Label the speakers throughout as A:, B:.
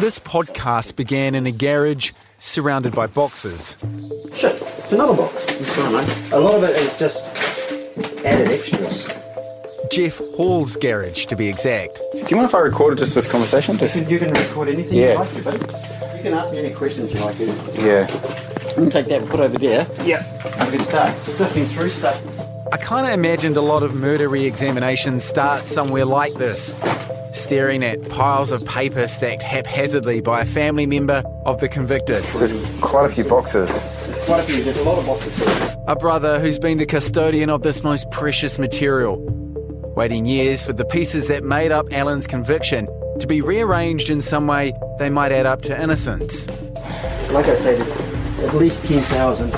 A: This podcast began in a garage surrounded by boxes.
B: Shit, it's another box. It's fine, mate. A lot of it is just added extras.
A: Jeff Hall's garage, to be exact.
C: Do you mind if I recorded just this conversation? Just
B: You can record anything
C: Yeah.
B: you like to, buddy. You can ask me any questions you like. You
C: yeah.
B: can take that and put over there.
C: Yeah.
B: We can start sifting through stuff.
A: I kind of imagined a lot of murder re examinations start somewhere like this, staring at piles of paper stacked haphazardly by a family member of the convicted.
C: There's quite a few boxes.
B: There's quite a few, there's a lot of boxes here.
A: A brother who's been the custodian of this most precious material, waiting years for the pieces that made up Alan's conviction to be rearranged in some way they might add up to innocence.
B: Like I say, there's at least 10,000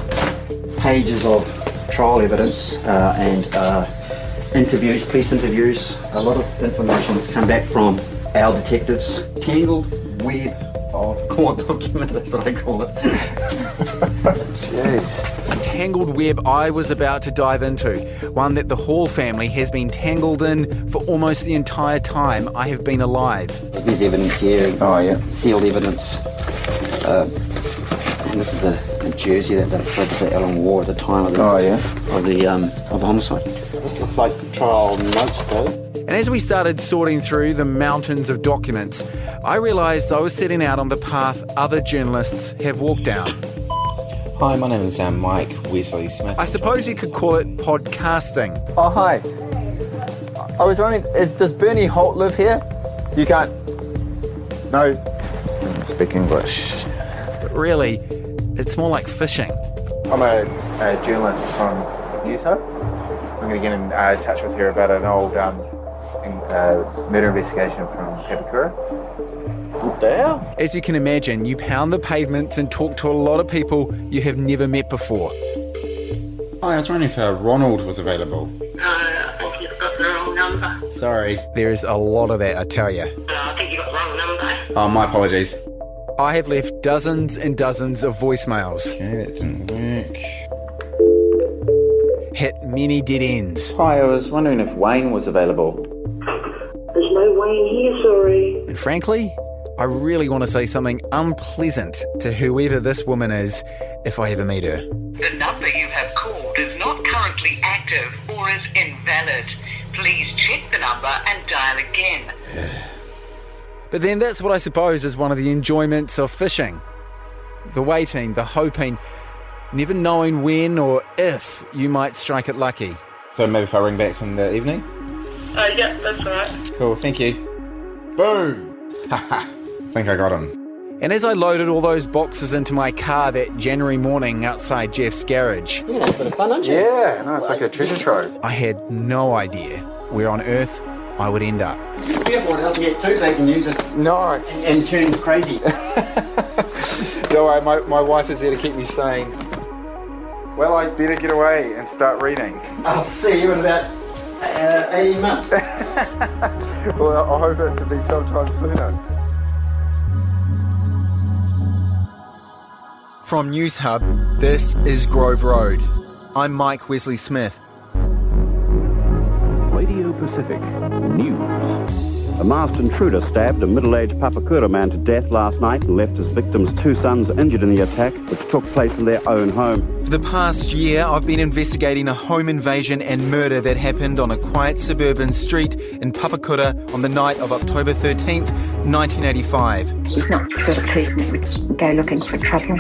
B: pages of trial evidence uh, and uh, interviews, police interviews, a lot of information that's come back from our detectives. Tangled web of court documents, that's what I call it.
C: Jeez.
A: A tangled web I was about to dive into, one that the Hall family has been tangled in for almost the entire time I have been alive.
B: There's evidence here,
C: Oh yeah.
B: sealed evidence. Uh, and this is a, a jersey that the Officer Alan wore at the time of the,
C: Oh, yeah.
B: of the um, of the homicide. This looks like trial notes, though.
A: And as we started sorting through the mountains of documents, I realised I was setting out on the path other journalists have walked down.
D: Hi, my name is um, Mike Wesley Smith.
A: I suppose you could call it podcasting.
E: Oh, hi. I was wondering, is, does Bernie Holt live here? You can't. No.
C: Speak English.
A: But really, it's more like fishing.
F: I'm a, a journalist from Newshub. I'm going to get in uh, touch with you about an old um, in, uh, murder investigation from Papakura.
E: What the hell?
A: As you can imagine, you pound the pavements and talk to a lot of people you have never met before.
D: Hi, I was wondering if uh, Ronald was available.
G: No, I think you've got the wrong number.
D: Sorry.
A: There is a lot of that, I tell you.
G: No, I think you've got the wrong number.
D: Oh, my apologies.
A: I have left dozens and dozens of voicemails,
D: Okay, that didn't work.
A: hit many dead ends,
D: Hi, I was wondering if Wayne was available.
G: There's no Wayne here, sorry.
A: and frankly, I really want to say something unpleasant to whoever this woman is if I ever meet her.
H: The number you have called is not currently active or is invalid. Please check the number and dial again.
A: But then that's what I suppose is one of the enjoyments of fishing the waiting, the hoping, never knowing when or if you might strike it lucky.
D: So maybe if I ring back in the evening?
G: Uh, yeah, that's right.
D: Cool, thank you. Boom! Haha, think I got him.
A: And as I loaded all those boxes into my car that January morning outside Jeff's garage,
B: You're gonna have a bit of fun, aren't you?
C: Yeah, no, it's like a treasure trove.
A: I had no idea where on earth I would end up.
B: Be careful, it doesn't get toothache and you just
C: No,
B: and turn crazy.
C: don't worry, my, my wife is there to keep me sane. Well, I better get away and start reading.
B: I'll see you in about uh, 18 months.
C: Well, I hope it to be sometime sooner.
A: From Newshub, this is Grove Road. I'm Mike Wesley Smith.
I: Radio Pacific News. A masked intruder stabbed a middle-aged Papakura man to death last night and left his victim's two sons injured in the attack, which took place in their own home.
A: For the past year, I've been investigating a home invasion and murder that happened on a quiet suburban street in Papakura on the night of October 13th, 1985.
J: He's not the sort of person that would go looking for trouble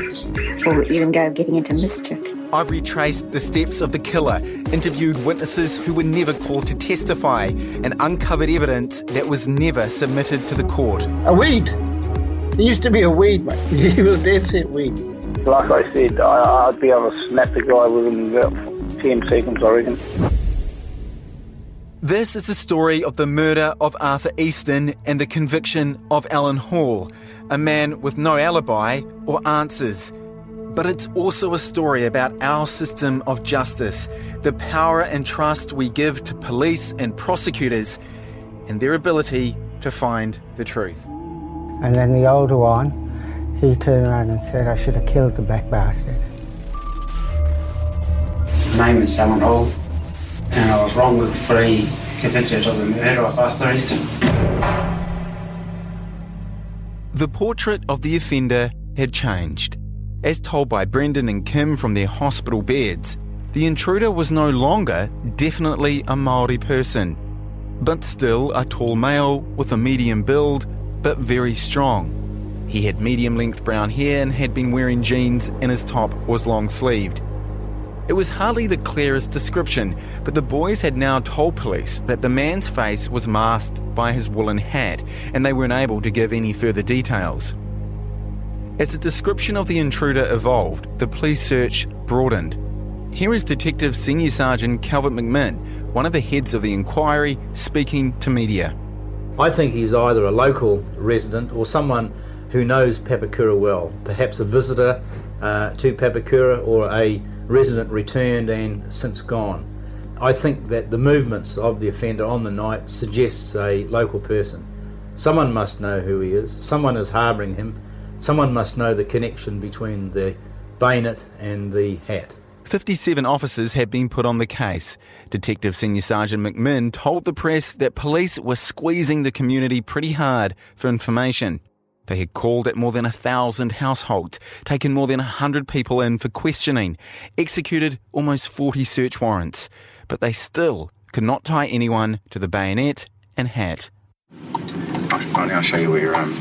J: or even go getting into mischief.
A: I've retraced the steps of the killer, interviewed witnesses who were never called to testify, and uncovered evidence that was never submitted to the court.
E: A weed. There used to be a weed, mate. He was dead set weed.
F: Like I said, I, I'd be able to snap the guy within about 10 seconds, I reckon.
A: This is the story of the murder of Arthur Easton and the conviction of Alan Hall, a man with no alibi or answers. But it's also a story about our system of justice, the power and trust we give to police and prosecutors, and their ability to find the truth.
K: And then the older one, he turned around and said, I should have killed the black bastard.
L: My name is Alan Hall, and I was wrongfully convicted of the murder of Arthur Easton.
A: The portrait of the offender had changed. As told by Brendan and Kim from their hospital beds, the intruder was no longer definitely a Maori person, but still a tall male with a medium build, but very strong. He had medium length brown hair and had been wearing jeans, and his top was long sleeved. It was hardly the clearest description, but the boys had now told police that the man's face was masked by his woolen hat, and they weren't able to give any further details. As the description of the intruder evolved, the police search broadened. Here is Detective Senior Sergeant Calvert McMinn, one of the heads of the inquiry, speaking to media.
M: I think he's either a local resident or someone who knows Papakura well, perhaps a visitor uh, to Papakura or a resident returned and since gone. I think that the movements of the offender on the night suggests a local person. Someone must know who he is, someone is harbouring him, someone must know the connection between the bayonet and the hat.
A: 57 officers had been put on the case. Detective Senior Sergeant McMinn told the press that police were squeezing the community pretty hard for information. They had called at more than a thousand households, taken more than a hundred people in for questioning, executed almost 40 search warrants, but they still could not tie anyone to the bayonet and hat.
C: I'll, I'll show you where um,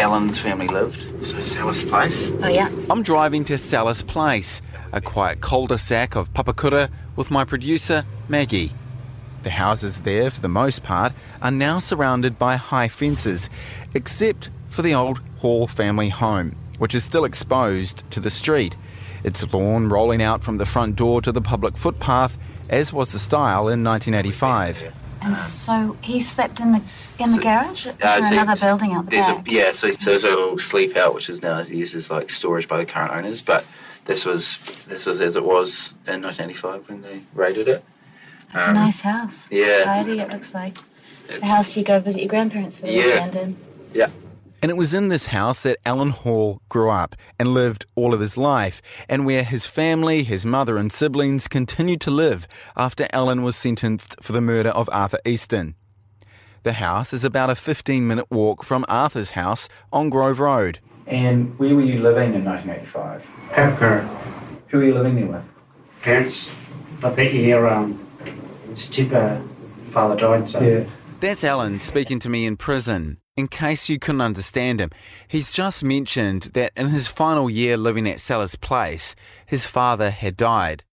C: Alan's family lived. So Salis Place.
G: Oh, yeah.
A: I'm driving to Salis Place, a quiet cul-de-sac of Papakura with my producer, Maggie. The houses there, for the most part, are now surrounded by high fences, except for the old Hall family home, which is still exposed to the street. Its lawn rolling out from the front door to the public footpath, as was the style in 1985.
N: And so he slept in the in the garage. Is
C: uh,
N: there
C: so
N: another building out the
C: There's
N: back?
C: a yeah, so, so there's a little sleep out which is now used as like storage by the current owners, but this was this was as it was in 1985 when they raided it.
N: It's a
C: Um,
N: nice house.
C: yeah.
N: It's tidy. It looks like the house you go visit your grandparents for the
C: Yeah.
N: weekend in.
C: Yeah.
A: And it was in this house that Alan Hall grew up and lived all of his life, and where his family, his mother, and siblings continued to live after Alan was sentenced for the murder of Arthur Easton. The house is about a 15 minute walk from Arthur's house on Grove Road.
C: And where were you living in 1985?
L: Papakura.
C: Who were you living there with?
L: Parents. But that year, um, step father died, so. Yeah.
A: That's Alan speaking to me in prison. In case you couldn't understand him, he's just mentioned that in his final year living at Sellers Place, his father had died.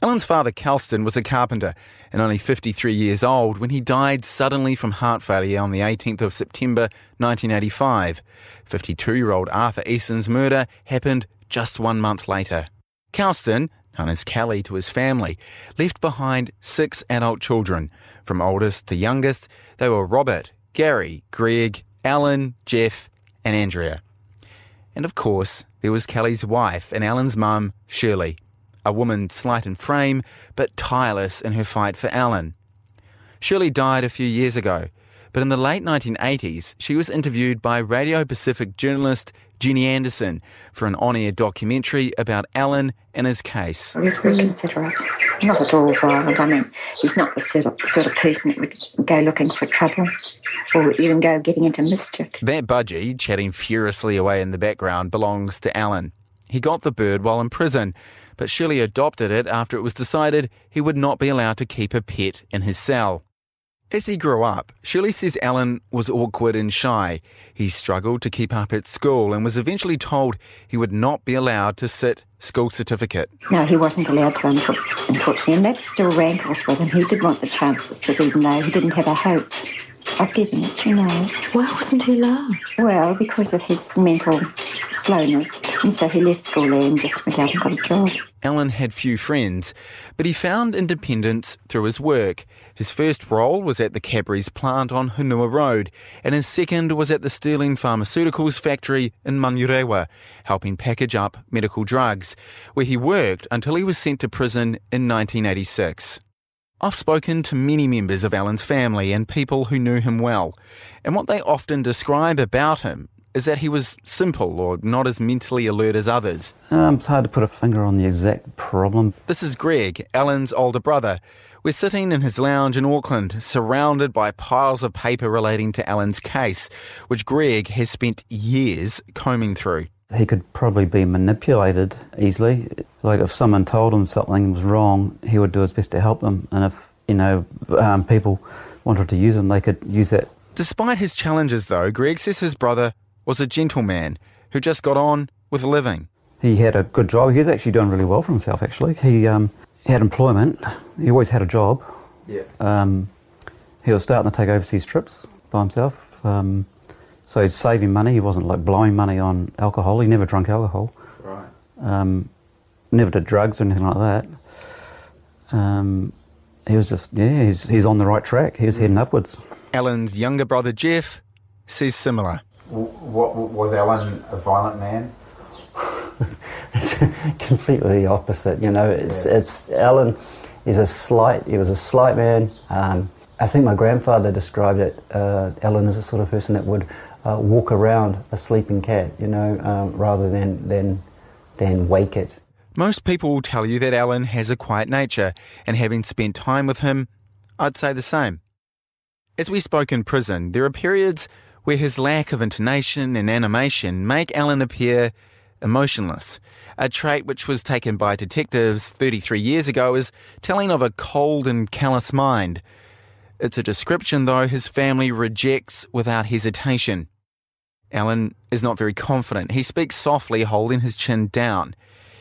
A: Alan's father, Calston, was a carpenter and only 53 years old when he died suddenly from heart failure on the 18th of September 1985. 52 year old Arthur Easton's murder happened just one month later. Calston, known as Kelly to his family, left behind six adult children. From oldest to youngest, they were Robert, Gary, Greg, Alan, Jeff, and Andrea. And of course, there was Kelly's wife and Alan's mum, Shirley, a woman slight in frame but tireless in her fight for Alan. Shirley died a few years ago, but in the late 1980s, she was interviewed by Radio Pacific journalist Jenny Anderson for an on air documentary about Alan and his case.
J: We consider it. Not at all violent. I mean, he's not the sort of, sort of person that would go looking for trouble or even go getting into mischief.
A: That budgie, chatting furiously away in the background, belongs to Alan. He got the bird while in prison, but Shirley adopted it after it was decided he would not be allowed to keep a pet in his cell. As he grew up, Shirley says Alan was awkward and shy. He struggled to keep up at school and was eventually told he would not be allowed to sit school certificate.
J: No, he wasn't allowed to, unfor- unfortunately, and that still rankles with him. He did want the chances, but even though he didn't have a hope of getting it, you know.
N: Why wasn't he allowed?
J: Well, because of his mental slowness, and so he left school and just went out and got a job.
A: Alan had few friends, but he found independence through his work. His first role was at the Cadbury's plant on Hunua Road, and his second was at the Sterling Pharmaceuticals factory in Manurewa, helping package up medical drugs, where he worked until he was sent to prison in 1986. I've spoken to many members of Alan's family and people who knew him well, and what they often describe about him is that he was simple or not as mentally alert as others.
O: Um, it's hard to put a finger on the exact problem.
A: This is Greg, Alan's older brother. We're sitting in his lounge in Auckland, surrounded by piles of paper relating to Alan's case, which Greg has spent years combing through.
O: He could probably be manipulated easily. Like if someone told him something was wrong, he would do his best to help them. And if, you know, um, people wanted to use him, they could use that.
A: Despite his challenges, though, Greg says his brother was a gentleman who just got on with living.
O: He had a good job. He was actually doing really well for himself, actually. He, um, had employment. He always had a job.
A: Yeah.
O: Um, he was starting to take overseas trips by himself. Um, so he's saving money. He wasn't like blowing money on alcohol. He never drank alcohol.
A: Right.
O: Um, never did drugs or anything like that. Um, he was just, yeah, he's, he's on the right track. He was heading upwards.
A: Alan's younger brother Jeff sees similar.
P: What, was Alan a violent man?
B: it's completely the opposite. You know, it's it's Alan. He's a slight. He was a slight man. Um, I think my grandfather described it. Uh, Alan as a sort of person that would uh, walk around a sleeping cat. You know, um, rather than than than wake it.
A: Most people will tell you that Alan has a quiet nature, and having spent time with him, I'd say the same. As we spoke in prison, there are periods where his lack of intonation and animation make Alan appear emotionless, a trait which was taken by detectives 33 years ago as telling of a cold and callous mind. It's a description, though, his family rejects without hesitation. Alan is not very confident. He speaks softly, holding his chin down.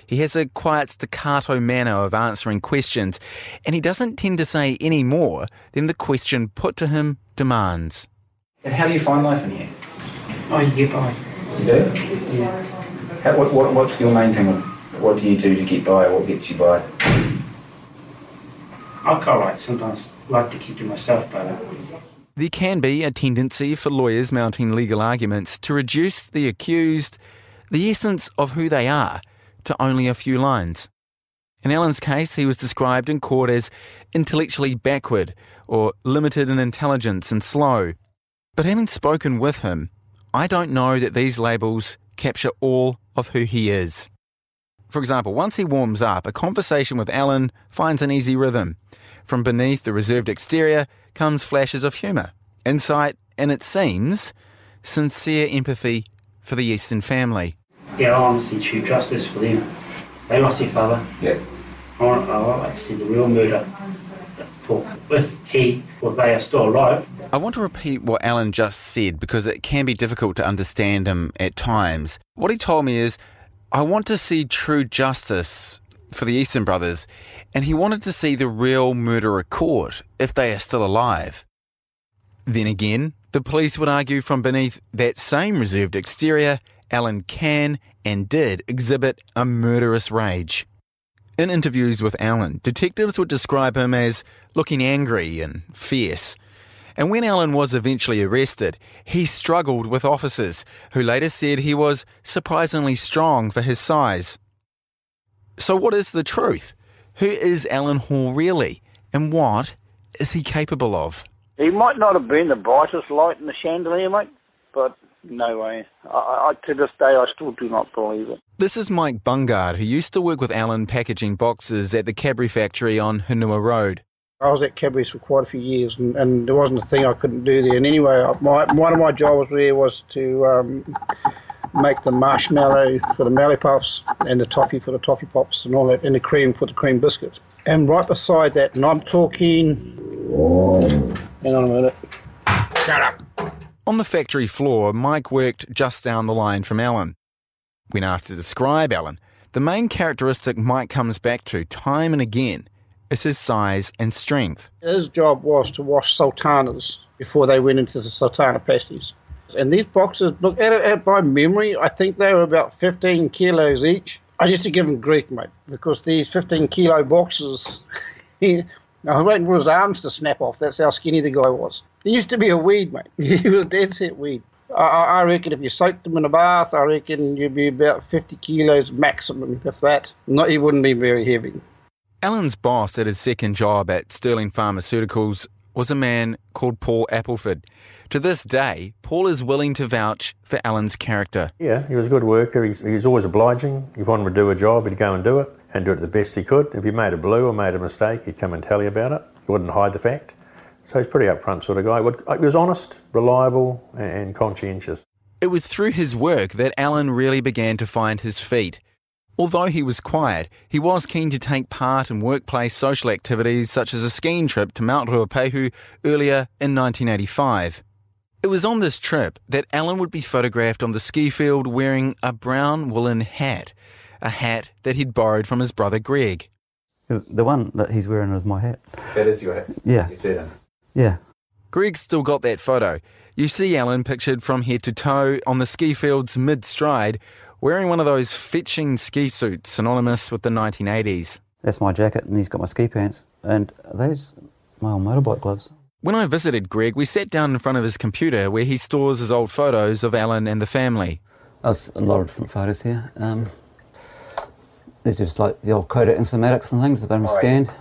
A: He has a quiet staccato manner of answering questions, and he doesn't tend to say any more than the question put to him demands.
P: And how do you find life in here?
L: Oh, you get by.
P: You do?
L: Yeah.
P: How, what, what, what's your main thing? What do you do to get by? What gets you by?
L: I quite like sometimes like to keep to myself, but uh,
A: There can be a tendency for lawyers mounting legal arguments to reduce the accused, the essence of who they are, to only a few lines. In Alan's case, he was described in court as intellectually backward or limited in intelligence and slow. But having spoken with him, I don't know that these labels capture all of who he is. For example, once he warms up, a conversation with Alan finds an easy rhythm. From beneath the reserved exterior comes flashes of humour, insight, and it seems, sincere empathy for the Easton family.
L: yeah, I honestly true justice for them. They lost their father.
P: Yeah.
L: I want, I would like to see the real murder. If he or they are still alive,
A: I want to repeat what Alan just said because it can be difficult to understand him at times. What he told me is, I want to see true justice for the Easton brothers, and he wanted to see the real murderer caught if they are still alive. Then again, the police would argue from beneath that same reserved exterior, Alan can and did exhibit a murderous rage. In interviews with Alan, detectives would describe him as looking angry and fierce. And when Alan was eventually arrested, he struggled with officers who later said he was surprisingly strong for his size. So, what is the truth? Who is Alan Hall really? And what is he capable of?
Q: He might not have been the brightest light in the chandelier, mate, but no way. I, I, to this day, I still do not believe it.
A: This is Mike Bungard, who used to work with Alan packaging boxes at the Cadbury factory on Hunua Road.
R: I was at Cadbury's for quite a few years, and, and there wasn't a thing I couldn't do there. And anyway, my, one of my jobs there was to um, make the marshmallow for the Mallowpuffs and the toffee for the toffee pops and all that, and the cream for the cream biscuits. And right beside that, and I'm talking. Hang on a minute. Shut up.
A: On the factory floor, Mike worked just down the line from Alan. When asked to describe Alan, the main characteristic Mike comes back to time and again is his size and strength.
R: His job was to wash sultanas before they went into the sultana pasties. And these boxes, look at it by memory, I think they were about 15 kilos each. I used to give him grief, mate, because these 15 kilo boxes, he, I was waiting for his arms to snap off. That's how skinny the guy was. He used to be a weed, mate. He was a dead set weed. I, reckon if you soaked him in a bath, I reckon you'd be about 50 kilos maximum, if that. Not, he wouldn't be very heavy.
A: Alan's boss at his second job at Sterling Pharmaceuticals was a man called Paul Appleford. To this day, Paul is willing to vouch for Alan's character.
S: Yeah, he was a good worker. He's, was always obliging. If you wanted him to do a job, he'd go and do it and do it the best he could. If he made a blue or made a mistake, he'd come and tell you about it. He wouldn't hide the fact. So he's a pretty upfront sort of guy. He was honest, reliable, and conscientious.
A: It was through his work that Alan really began to find his feet. Although he was quiet, he was keen to take part in workplace social activities such as a skiing trip to Mount Ruapehu earlier in 1985. It was on this trip that Alan would be photographed on the ski field wearing a brown woolen hat, a hat that he'd borrowed from his brother Greg.
O: The one that he's wearing is my hat.
P: That is your hat?
O: Yeah.
P: You see that?
O: Yeah.
A: Greg's still got that photo. You see Alan pictured from head to toe on the ski field's mid stride, wearing one of those fetching ski suits synonymous with the 1980s.
O: That's my jacket, and he's got my ski pants. And those my old motorbike gloves.
A: When I visited Greg, we sat down in front of his computer where he stores his old photos of Alan and the family.
O: There's a lot of different photos here. Um, there's just like the old Kodak Instamatics and things that have been scanned.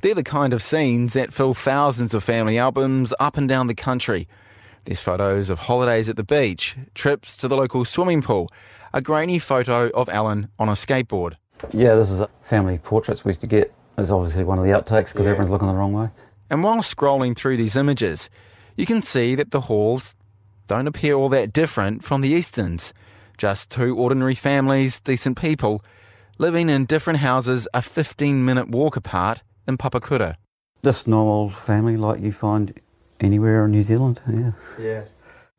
A: They're the kind of scenes that fill thousands of family albums up and down the country. There's photos of holidays at the beach, trips to the local swimming pool, a grainy photo of Alan on a skateboard.
O: Yeah, this is a family portraits we used to get. It's obviously one of the outtakes because everyone's looking the wrong way.
A: And while scrolling through these images, you can see that the Halls don't appear all that different from the Eastons. Just two ordinary families, decent people, living in different houses a 15 minute walk apart in Papakura.
O: Just normal family like you find anywhere in New Zealand, yeah.
A: Yeah.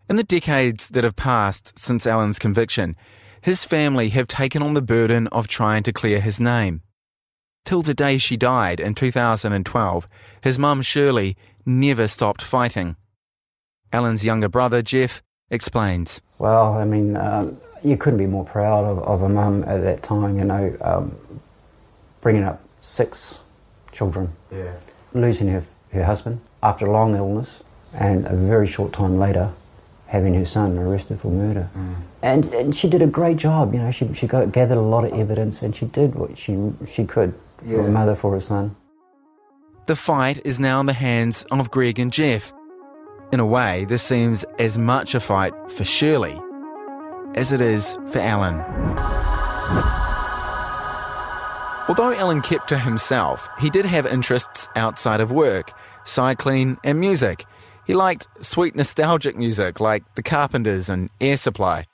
A: In the decades that have passed since Alan's conviction, his family have taken on the burden of trying to clear his name. Till the day she died in 2012, his mum Shirley never stopped fighting. Alan's younger brother Jeff explains.
T: Well, I mean, uh, you couldn't be more proud of, of a mum at that time, you know, um, bringing up six children,
P: Yeah.
T: losing her, her husband after a long illness, and a very short time later, having her son arrested for murder. Mm. And, and she did a great job, you know, she, she got, gathered a lot of evidence and she did what she, she could for
A: Yeah.
T: a mother for her son.
A: The fight is now in the hands of Greg and Jeff. In a way, this seems as much a fight for Shirley as it is for Alan. Although Alan kept to himself, he did have interests outside of work cycling and music. He liked sweet nostalgic music like The Carpenters and Air Supply.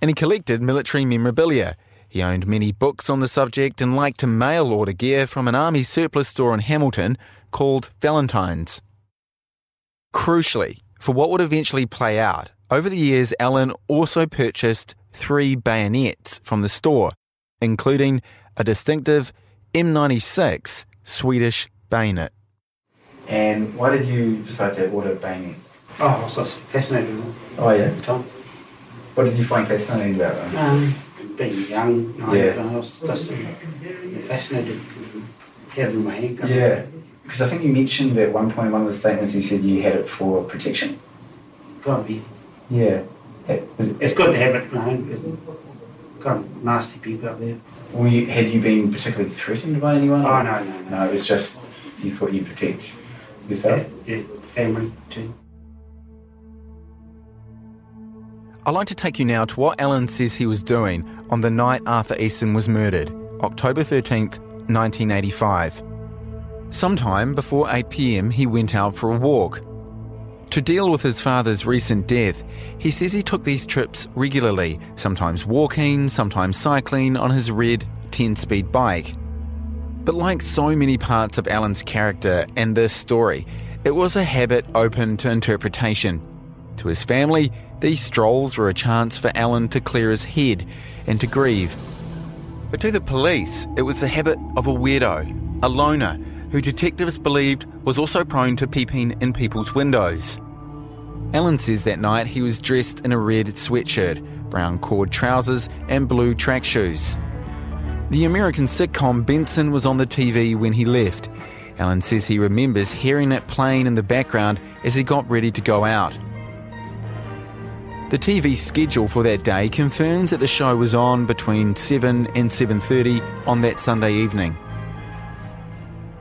A: And he collected military memorabilia. He owned many books on the subject and liked to mail order gear from an army surplus store in Hamilton called Valentine's. Crucially, for what would eventually play out, over the years, Alan also purchased three bayonets from the store, including a distinctive M96 Swedish bayonet.
P: And why did you decide to order bayonets?
L: Oh, I was just fascinated with them.
P: Oh, yeah?
L: time.
P: What did you find fascinating about them?
L: Um, being young, I,
P: Yeah.
L: I was just uh, fascinated with having my hand.
P: Yeah. Because I think you mentioned at one point in one of the statements you said you had it for protection.
L: Gotta be.
P: Yeah. It
L: It's good to have it, you know. Got nasty people up there.
P: Were you, had you been particularly threatened by anyone?
L: Oh, no, no,
P: No, it was just you thought you'd protect yourself?
L: Yeah, family.
A: I'd like to take you now to what Alan says he was doing on the night Arthur Easton was murdered, October 13th, 1985. Sometime before 8 pm, he went out for a walk. To deal with his father's recent death, he says he took these trips regularly, sometimes walking, sometimes cycling on his red 10 speed bike. But like so many parts of Alan's character and this story, it was a habit open to interpretation. To his family, these strolls were a chance for Alan to clear his head and to grieve. But to the police, it was the habit of a weirdo, a loner, who detectives believed was also prone to peeping in people's windows. Alan says that night he was dressed in a red sweatshirt, brown cord trousers, and blue track shoes. The American sitcom Benson was on the TV when he left. Alan says he remembers hearing it playing in the background as he got ready to go out. The TV schedule for that day confirms that the show was on between 7 and 7:30 on that Sunday evening.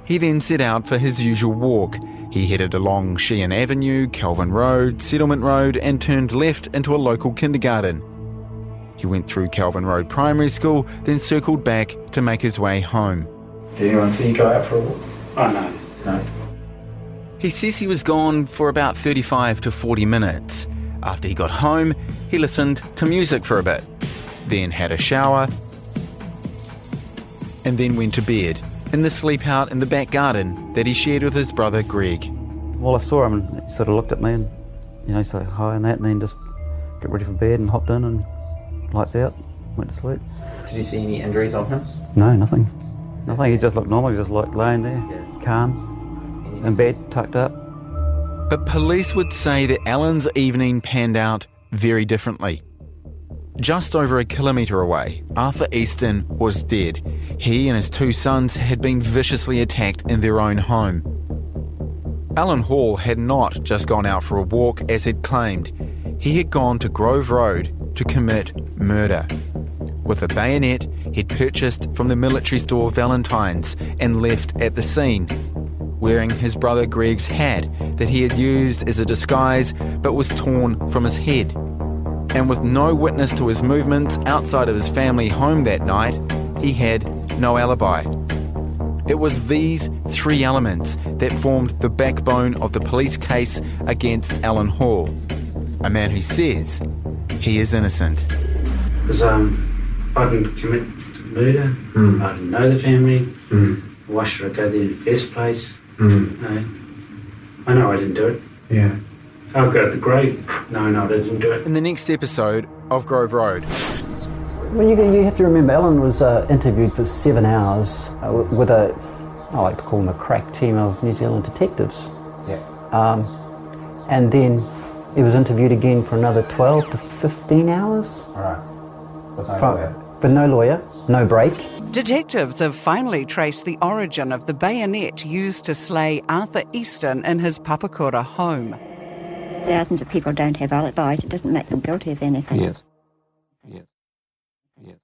A: He then set out for his usual walk. He headed along Sheehan Avenue, Kelvin Road, Settlement Road, and turned left into a local kindergarten. He went through Kelvin Road Primary School, then circled back to make his way home.
P: Did anyone see you go out for a walk?
L: Oh, no.
P: No.
A: He says he was gone for about 35 to 40 minutes. After he got home, he listened to music for a bit, then had a shower, and then went to bed in the sleep out in the back garden that he shared with his brother Greg.
O: Well, I saw him and he sort of looked at me and, you know, he said hi and that, and then just got ready for bed and hopped in and lights out, went to sleep.
P: Did you see any injuries on him?
O: No, nothing. Nothing. He just looked normal. He just like laying there, calm, in bed, tucked up.
A: But police would say that Alan's evening panned out very differently. Just over a kilometre away, Arthur Easton was dead. He and his two sons had been viciously attacked in their own home. Alan Hall had not just gone out for a walk as he'd claimed. He had gone to Grove Road to commit murder. With a bayonet he'd purchased from the military store Valentine's and left at the scene, wearing his brother Greg's hat that he had used as a disguise but was torn from his head. And with no witness to his movements outside of his family home that night, he had no alibi. It was these three elements that formed the backbone of the police case against Alan Hall, a man who says he is innocent.
L: Because um, I didn't commit murder.
P: Mm.
L: I didn't know the family.
P: Mm.
L: Why should I go there in the first place?
P: Mm.
L: No. I know I didn't do it.
P: Yeah.
L: I'll go to the grave. No, no, I didn't do it.
A: In the next episode of Grove Road.
T: Well, you, you have to remember, Alan was uh, interviewed for seven hours uh, with a, I like to call them a crack team of New Zealand detectives.
P: Yeah.
T: Um, and then he was interviewed again for another 12 to 15 hours.
P: All right. With no
T: From-
P: lawyer.
T: But no lawyer, no break.
U: Detectives have finally traced the origin of the bayonet used to slay Arthur Easton in his Papakura home.
J: Thousands of people don't have alibis. It doesn't make them guilty of anything. Yes. Yes.
P: Yes.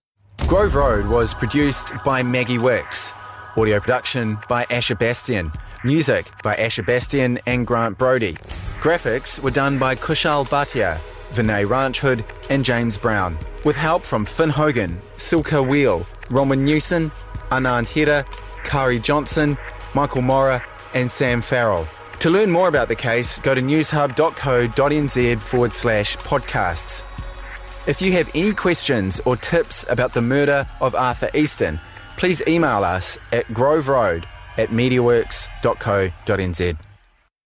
A: Grove Road was produced by Maggie Wicks. Audio production by Asher Bastian. Music by Asher Bastian and Grant Brody. Graphics were done by Kushal Bhatia, Vinay Ranchhood, and James Brown. With help from Finn Hogan, Silka Wheel, Roman Newson, Anand Hira, Kari Johnson, Michael Mora, and Sam Farrell. To learn more about the case, go to newshub.co.nz forward slash podcasts. If you have any questions or tips about the murder of Arthur Easton, please email us at groveroad at mediaworks.co.nz.